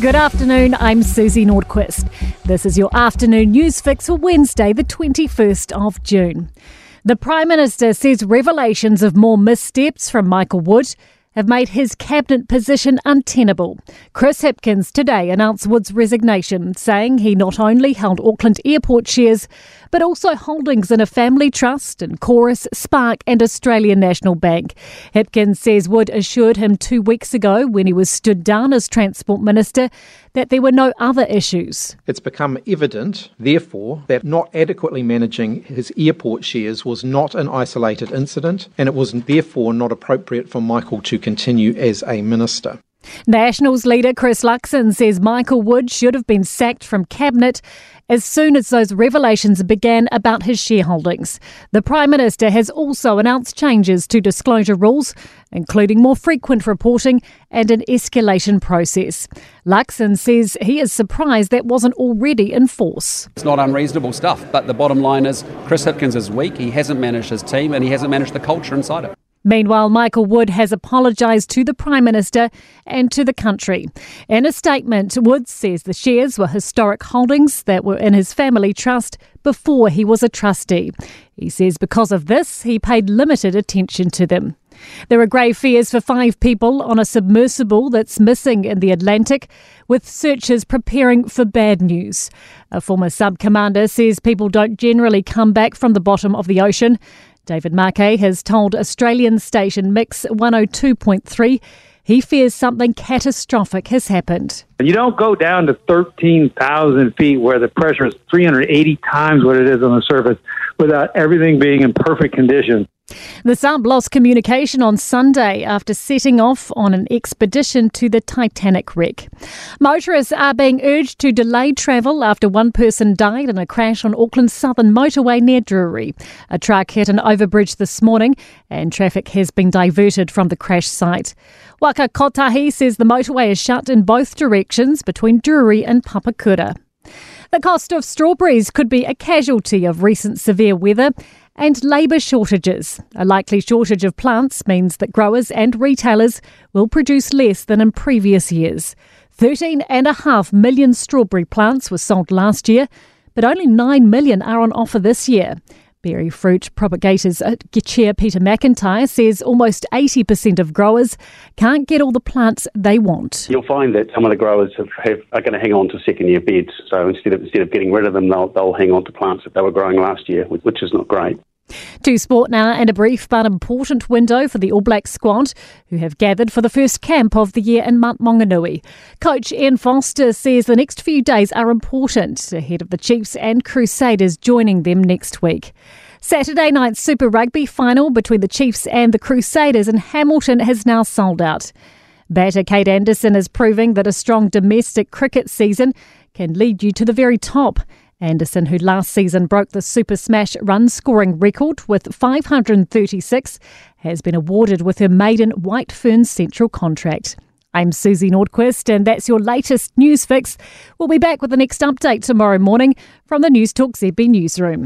Good afternoon, I'm Susie Nordqvist. This is your afternoon news fix for Wednesday, the 21st of June. The Prime Minister says revelations of more missteps from Michael Wood have made his cabinet position untenable. Chris Hipkins today announced Wood's resignation, saying he not only held Auckland Airport shares, but also holdings in a family trust in Chorus, Spark, and Australian National Bank. Hipkins says Wood assured him two weeks ago, when he was stood down as Transport Minister, that there were no other issues. It's become evident, therefore, that not adequately managing his airport shares was not an isolated incident, and it was therefore not appropriate for Michael to continue as a minister. Nationals leader Chris Luxon says Michael Wood should have been sacked from cabinet as soon as those revelations began about his shareholdings. The Prime Minister has also announced changes to disclosure rules, including more frequent reporting and an escalation process. Luxon says he is surprised that wasn't already in force. It's not unreasonable stuff, but the bottom line is Chris Hipkins is weak, he hasn't managed his team, and he hasn't managed the culture inside it. Meanwhile, Michael Wood has apologised to the Prime Minister and to the country. In a statement, Wood says the shares were historic holdings that were in his family trust before he was a trustee. He says because of this, he paid limited attention to them. There are grave fears for five people on a submersible that's missing in the Atlantic, with searchers preparing for bad news. A former sub commander says people don't generally come back from the bottom of the ocean. David Marquet has told Australian station Mix 102.3 he fears something catastrophic has happened. You don't go down to 13,000 feet where the pressure is 380 times what it is on the surface without everything being in perfect condition. The sub lost communication on Sunday after setting off on an expedition to the Titanic wreck. Motorists are being urged to delay travel after one person died in a crash on Auckland's southern motorway near Drury. A truck hit an overbridge this morning and traffic has been diverted from the crash site. Waka Kotahi says the motorway is shut in both directions between Drury and Papakura. The cost of strawberries could be a casualty of recent severe weather and labour shortages. A likely shortage of plants means that growers and retailers will produce less than in previous years. 13.5 million strawberry plants were sold last year, but only 9 million are on offer this year. Berry fruit propagators chair Peter McIntyre says almost 80% of growers can't get all the plants they want. You'll find that some of the growers have, have, are going to hang on to second year beds. So instead of, instead of getting rid of them, they'll, they'll hang on to plants that they were growing last year, which is not great. To sport now and a brief but important window for the All Black squad, who have gathered for the first camp of the year in Mount Maunganui. Coach Ian Foster says the next few days are important ahead of the Chiefs and Crusaders joining them next week. Saturday night's Super Rugby final between the Chiefs and the Crusaders in Hamilton has now sold out. Batter Kate Anderson is proving that a strong domestic cricket season can lead you to the very top. Anderson, who last season broke the Super Smash run scoring record with 536, has been awarded with her maiden White Fern Central contract. I'm Susie Nordqvist, and that's your latest news fix. We'll be back with the next update tomorrow morning from the Newstalk ZB newsroom.